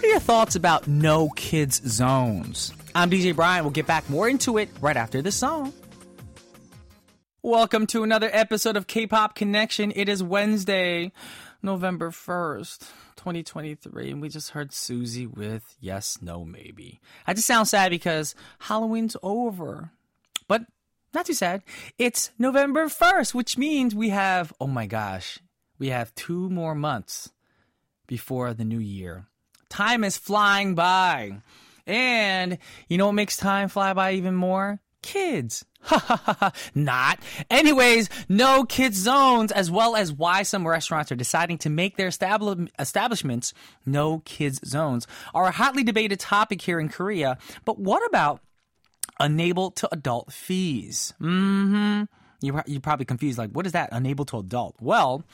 What are your thoughts about no kids zones? I'm DJ Brian. We'll get back more into it right after this song. Welcome to another episode of K-Pop Connection. It is Wednesday, November 1st, 2023, and we just heard Suzy with Yes, No, Maybe. I just sound sad because Halloween's over. But not too sad. It's November 1st, which means we have, oh my gosh, we have two more months before the new year. Time is flying by. And you know what makes time fly by even more? Kids. Ha ha ha. Not. Anyways, no kids zones, as well as why some restaurants are deciding to make their establi- establishments no kids zones, are a hotly debated topic here in Korea. But what about unable to adult fees? Mm hmm. You're, you're probably confused, like, what is that? Unable to adult. Well,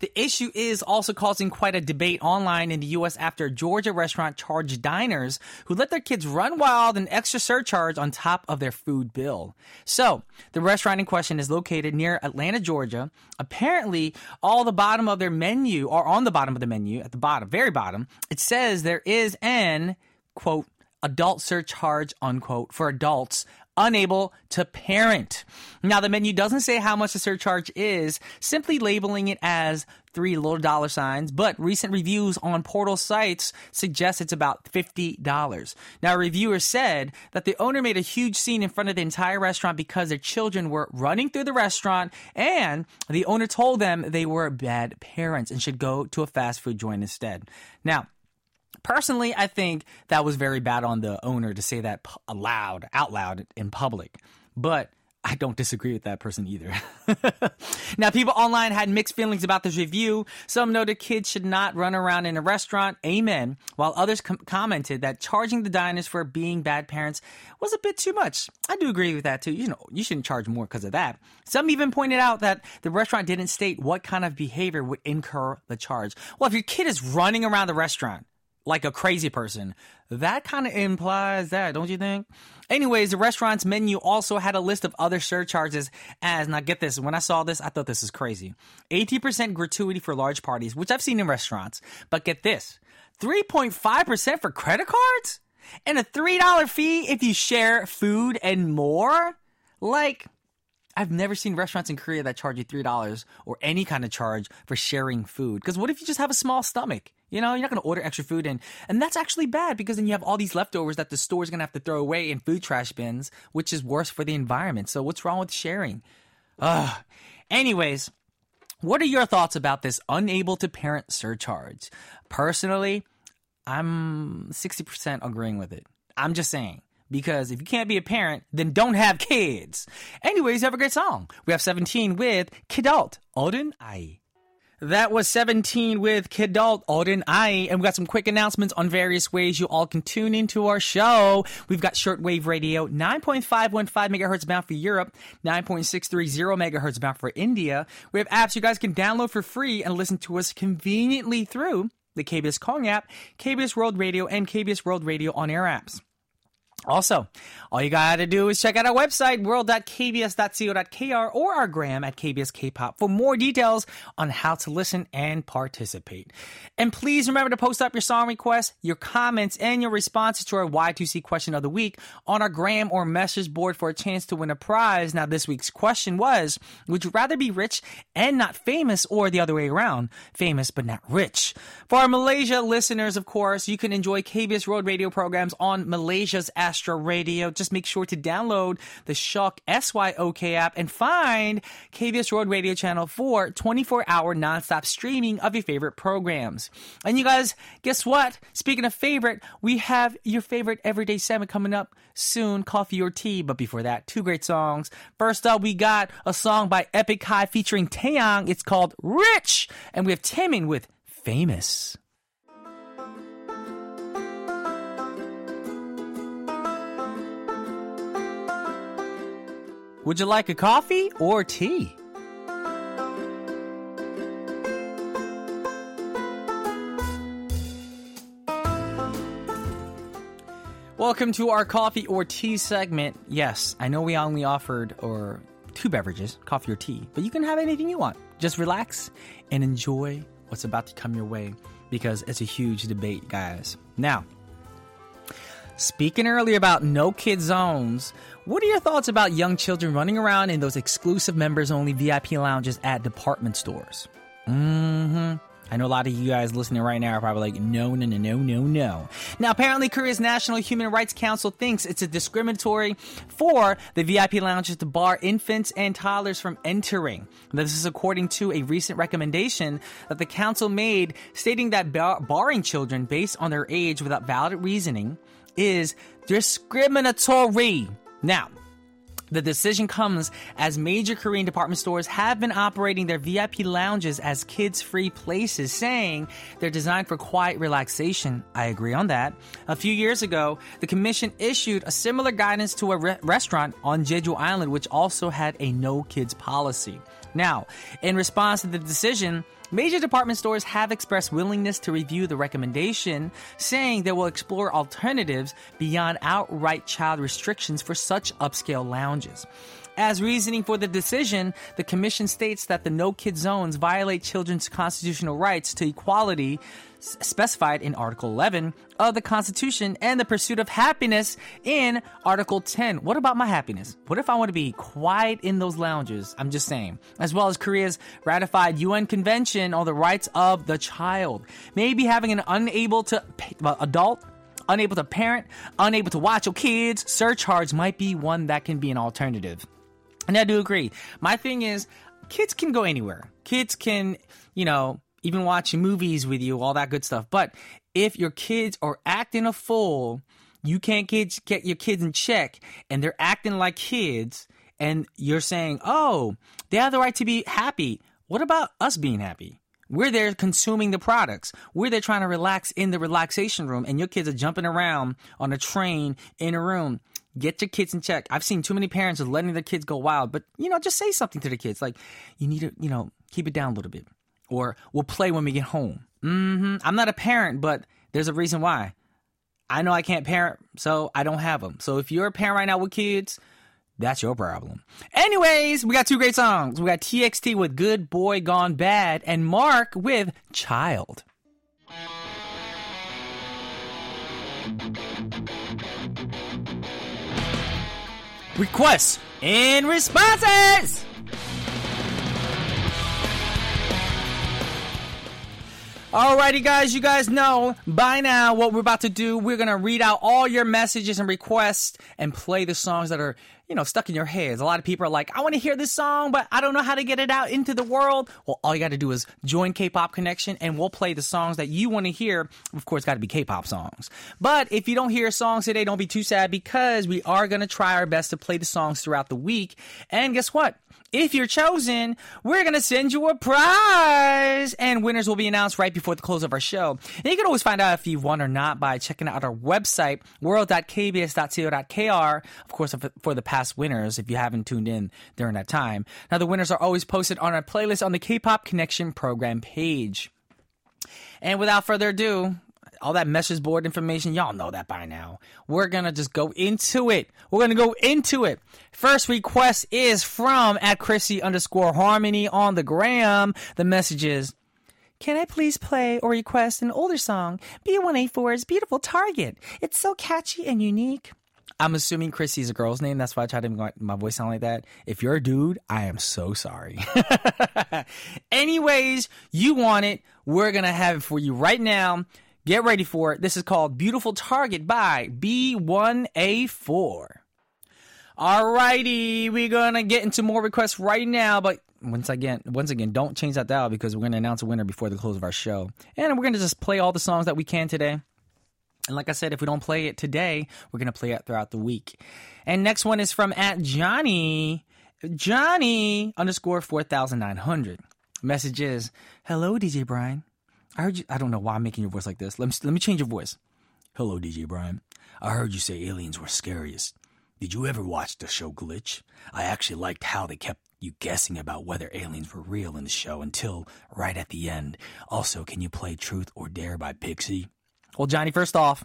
the issue is also causing quite a debate online in the U.S. after a Georgia restaurant charged diners who let their kids run wild an extra surcharge on top of their food bill. So, the restaurant in question is located near Atlanta, Georgia. Apparently, all the bottom of their menu, or on the bottom of the menu, at the bottom, very bottom, it says there is an, quote, adult surcharge, unquote, for adults unable to parent. Now, the menu doesn't say how much the surcharge is, simply labeling it as three little dollar signs, but recent reviews on portal sites suggest it's about $50. Now, a reviewer said that the owner made a huge scene in front of the entire restaurant because their children were running through the restaurant and the owner told them they were bad parents and should go to a fast food joint instead. Now, Personally, I think that was very bad on the owner to say that aloud, out loud in public. But I don't disagree with that person either. now, people online had mixed feelings about this review. Some noted kids should not run around in a restaurant, amen, while others com- commented that charging the diners for being bad parents was a bit too much. I do agree with that too. You know, you shouldn't charge more because of that. Some even pointed out that the restaurant didn't state what kind of behavior would incur the charge. Well, if your kid is running around the restaurant, like a crazy person. That kind of implies that, don't you think? Anyways, the restaurant's menu also had a list of other surcharges as, now get this, when I saw this, I thought this is crazy. 80% gratuity for large parties, which I've seen in restaurants, but get this, 3.5% for credit cards? And a $3 fee if you share food and more? Like, I've never seen restaurants in Korea that charge you $3 or any kind of charge for sharing food. Because what if you just have a small stomach? You know, you're not going to order extra food in. And that's actually bad because then you have all these leftovers that the store is going to have to throw away in food trash bins, which is worse for the environment. So what's wrong with sharing? Ugh. Anyways, what are your thoughts about this unable to parent surcharge? Personally, I'm 60% agreeing with it. I'm just saying. Because if you can't be a parent, then don't have kids. Anyways, have a great song. We have 17 with Kidult, Odin Ai. That was 17 with Kidult, Odin I, and we've got some quick announcements on various ways you all can tune into our show. We've got shortwave radio, 9.515 megahertz bound for Europe, 9.630 megahertz bound for India. We have apps you guys can download for free and listen to us conveniently through the KBS Kong app, KBS World Radio, and KBS World Radio on air apps. Also, all you gotta do is check out our website, world.kbs.co.kr or our gram at KBS Kpop for more details on how to listen and participate. And please remember to post up your song requests, your comments, and your responses to our Y2C question of the week on our gram or message board for a chance to win a prize. Now, this week's question was, would you rather be rich and not famous or the other way around, famous but not rich? For our Malaysia listeners, of course, you can enjoy KBS World Radio programs on Malaysia's Astro Radio. Just make sure to download the Shock SYOK app and find KBS World Radio channel for 24 hour nonstop streaming of your favorite programs. And you guys, guess what? Speaking of favorite, we have your favorite everyday segment coming up soon, coffee or tea. But before that, two great songs. First up, we got a song by Epic High featuring Taeyang. It's called Rich. And we have Taemin with Famous. Would you like a coffee or tea? Welcome to our coffee or tea segment. Yes, I know we only offered or two beverages, coffee or tea, but you can have anything you want. Just relax and enjoy what's about to come your way. because it's a huge debate, guys. Now, speaking earlier about no kid zones, what are your thoughts about young children running around in those exclusive members only VIP lounges at department stores? Mm hmm. I know a lot of you guys listening right now are probably like, no, no, no, no, no, no. Now, apparently, Korea's National Human Rights Council thinks it's a discriminatory for the VIP lounges to bar infants and toddlers from entering. This is according to a recent recommendation that the council made, stating that bar- barring children based on their age without valid reasoning is discriminatory. Now, the decision comes as major Korean department stores have been operating their VIP lounges as kids free places, saying they're designed for quiet relaxation. I agree on that. A few years ago, the commission issued a similar guidance to a re- restaurant on Jeju Island, which also had a no kids policy. Now, in response to the decision, Major department stores have expressed willingness to review the recommendation, saying they will explore alternatives beyond outright child restrictions for such upscale lounges. As reasoning for the decision, the Commission states that the no kid zones violate children's constitutional rights to equality specified in Article 11 of the Constitution and the pursuit of happiness in Article 10. What about my happiness? What if I want to be quiet in those lounges? I'm just saying. As well as Korea's ratified UN Convention on the Rights of the Child. Maybe having an unable to adult unable to parent, unable to watch your kids, surcharge might be one that can be an alternative. And I do agree. My thing is, kids can go anywhere. Kids can, you know, even watching movies with you, all that good stuff. But if your kids are acting a fool, you can't get, get your kids in check and they're acting like kids and you're saying, oh, they have the right to be happy. What about us being happy? We're there consuming the products. We're there trying to relax in the relaxation room, and your kids are jumping around on a train in a room. Get your kids in check. I've seen too many parents letting their kids go wild, but you know, just say something to the kids like, you need to, you know, keep it down a little bit or we'll play when we get home. Mm-hmm. I'm not a parent, but there's a reason why. I know I can't parent, so I don't have them. So if you're a parent right now with kids, that's your problem. Anyways, we got two great songs. We got TXT with Good Boy Gone Bad and Mark with Child. Requests and responses! Alrighty, guys, you guys know by now what we're about to do. We're gonna read out all your messages and requests and play the songs that are, you know, stuck in your heads. A lot of people are like, I wanna hear this song, but I don't know how to get it out into the world. Well, all you gotta do is join K pop connection and we'll play the songs that you wanna hear. Of course, gotta be K pop songs. But if you don't hear songs today, don't be too sad because we are gonna try our best to play the songs throughout the week. And guess what? If you're chosen, we're going to send you a prize. And winners will be announced right before the close of our show. And you can always find out if you've won or not by checking out our website, world.kbs.co.kr. Of course, for the past winners, if you haven't tuned in during that time. Now, the winners are always posted on our playlist on the K-Pop Connection program page. And without further ado, all that message board information, y'all know that by now. We're gonna just go into it. We're gonna go into it. First request is from at Chrissy underscore Harmony on the gram. The message is, can I please play or request an older song, B1A4's Beautiful Target? It's so catchy and unique. I'm assuming Chrissy's a girl's name. That's why I tried to make my voice sound like that. If you're a dude, I am so sorry. Anyways, you want it. We're going to have it for you right now. Get ready for it. This is called Beautiful Target by B1A4. Alrighty, we're gonna get into more requests right now, but once again, once again, don't change that dial because we're gonna announce a winner before the close of our show. And we're gonna just play all the songs that we can today. And like I said, if we don't play it today, we're gonna play it throughout the week. And next one is from at Johnny, Johnny underscore four thousand nine hundred. Message is, hello DJ Brian. I heard you. I don't know why I'm making your voice like this. Let me let me change your voice. Hello, DJ Brian. I heard you say aliens were scariest. Did you ever watch the show Glitch? I actually liked how they kept you guessing about whether aliens were real in the show until right at the end. Also, can you play Truth or Dare by Pixie? Well, Johnny, first off,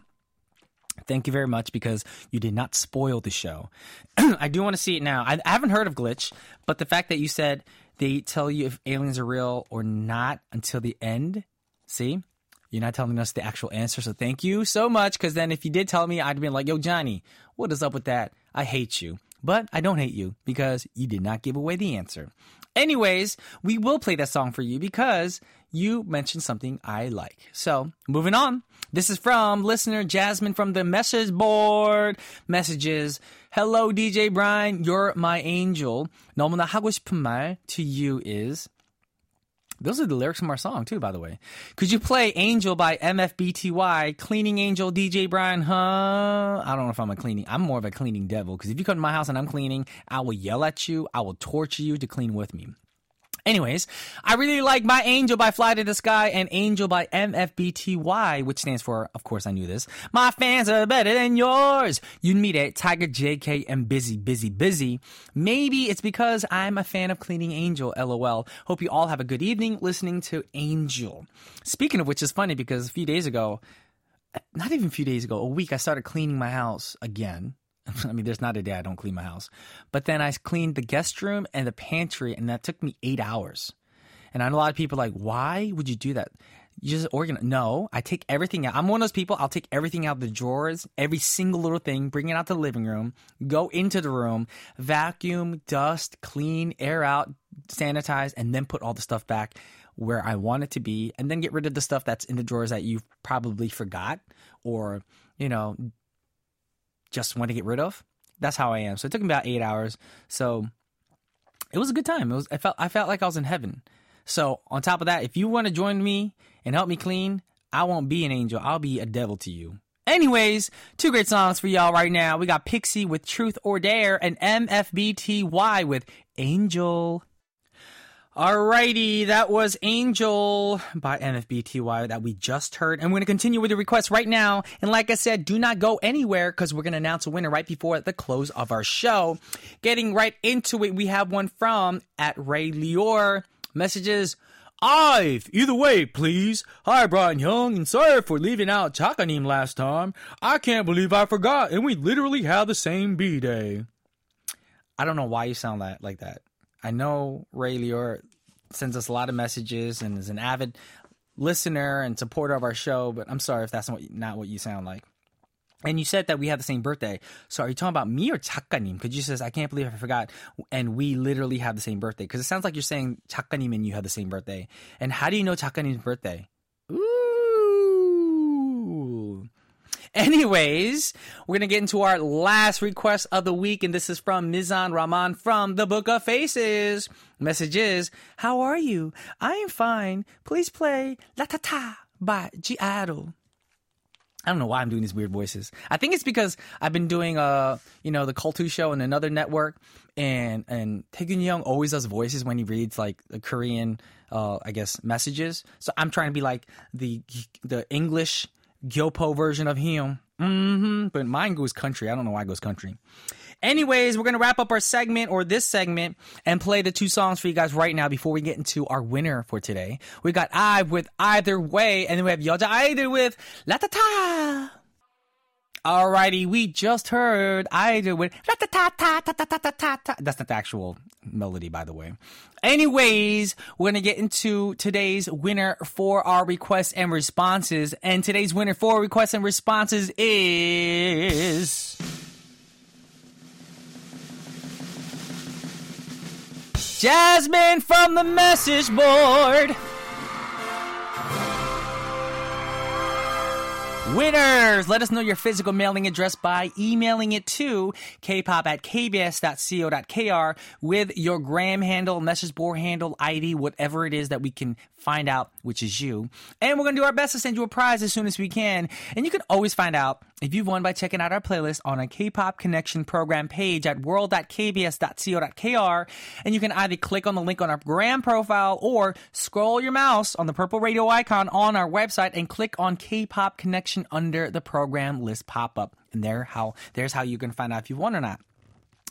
thank you very much because you did not spoil the show. I do want to see it now. I, I haven't heard of Glitch, but the fact that you said they tell you if aliens are real or not until the end See? You're not telling us the actual answer, so thank you so much. Because then if you did tell me, I'd be like, yo, Johnny, what is up with that? I hate you. But I don't hate you because you did not give away the answer. Anyways, we will play that song for you because you mentioned something I like. So, moving on. This is from listener Jasmine from the message board. Messages. Hello, DJ Brian. You're my angel. 너무나 하고 싶은 말 to you is those are the lyrics from our song, too, by the way. Could you play Angel by MFBTY, Cleaning Angel, DJ Brian, huh? I don't know if I'm a cleaning. I'm more of a cleaning devil, because if you come to my house and I'm cleaning, I will yell at you. I will torture you to clean with me. Anyways, I really like My Angel by Fly to the Sky and Angel by MFBTY, which stands for, of course, I knew this. My fans are better than yours. It, Tiger JK and Bizzy, Bizzy, Bizzy. Maybe it's because I'm a fan of Cleaning Angel, lol. Hope you all have a good evening listening to Angel. Speaking of which is funny because a few days ago, not even a few days ago, a week, I started cleaning my house again. I mean, there's not a day I don't clean my house. But then I cleaned the guest room and the pantry, and that took me eight hours. And I know a lot of people like, why would you do that? You just organize. No, I take everything out. I'm one of those people. I'll take everything out of the drawers, every single little thing, bring it out to the living room, go into the room, vacuum, dust, clean, air out, sanitize, and then put all the stuff back where I want it to be, and then get rid of the stuff that's in the drawers that you probably forgot or you know just want to get rid of. That's how I am. So it took me about eight hours. So it was a good time. It was I felt I felt like I was in heaven. So on top of that, if you want to join me and help me clean, I won't be an angel. I'll be a devil to you. Anyways, two great songs for y'all right now. We got Pixie with Truth or Dare and MFBTY with Angel. Alrighty, that was Angel by MFBTY that we just heard. And we're going to continue with the requests right now. And like I said, do not go anywhere because we're going to announce a winner right before the close of our show. Getting right into it, we have one from at Ray Lior. Messages. IVE either way, please. Hi, Brian Young, and sorry for leaving out Chakanim last time. I can't believe I forgot, and we literally have the same B day. I don't know why you sound that like that. I know Ray Lior sends us a lot of messages and is an avid listener and supporter of our show, but I'm sorry if that's not what, not what you sound like. And you said that we have the same birthday. So are you talking about me or 작가님? Because you says I can't believe I forgot, and we literally have the same birthday. Because it sounds like you're saying 작가님 and you have the same birthday. And how do you know 작가님's birthday? Anyways, we're going to get into our last request of the week, and this is from Mizan Rahman from the Book of Faces. Message is, How are you? I am fine. Please play La Ta Ta by (G)I-DLE. I don't know why I'm doing these weird voices. I think it's because I've been doing uh you know the Cultwo show and another network, and and Taegun Young always does voices when he reads like the Korean uh I guess messages. So I'm trying to be like the the English Gyopo version of him. Mm-hmm. But mine goes country. I don't know why it goes country. Anyways, we're gonna wrap up our segment or this segment and play the two songs for you guys right now before we get into our winner for today. We got I with Either Way, and then we have Yoja Either with La Ta Ta. Alrighty, we just heard I do it. That's not the actual melody, by the way. Anyways, we're gonna get into today's winner for our requests and responses. And today's winner for requests and responses is. Jasmine from the message board. Winners! Let us know your physical mailing address by emailing it to kpop at kbs.co.kr with your gram handle, message board handle, ID, whatever it is that we can find out which is you. And we're going to do our best to send you a prize as soon as we can. And you can always find out if you've won by checking out our playlist on a K-pop connection program page at world.kbs.co.kr. And you can either click on the link on our gram profile or scroll your mouse on the purple radio icon on our website and click on K-pop connection information under the program list pop up. And there how there's how you can find out if you won or not.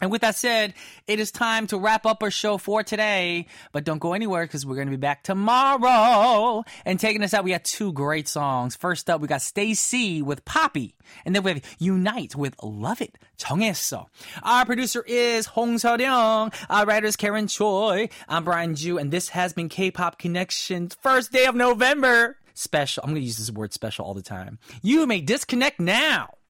And with that said, it is time to wrap up our show for today. But don't go anywhere because we're going to be back tomorrow. And taking us out, we got two great songs. First up, we got STAYC with Poppy. And then we have Unite with Love It, 정했어. Our producer is Hong Seoryung. Our writer is Karen Choi. I'm Brian Joo. And this has been K-Pop Connections, first day of November special. I'm going to use this word special all the time. You may disconnect now.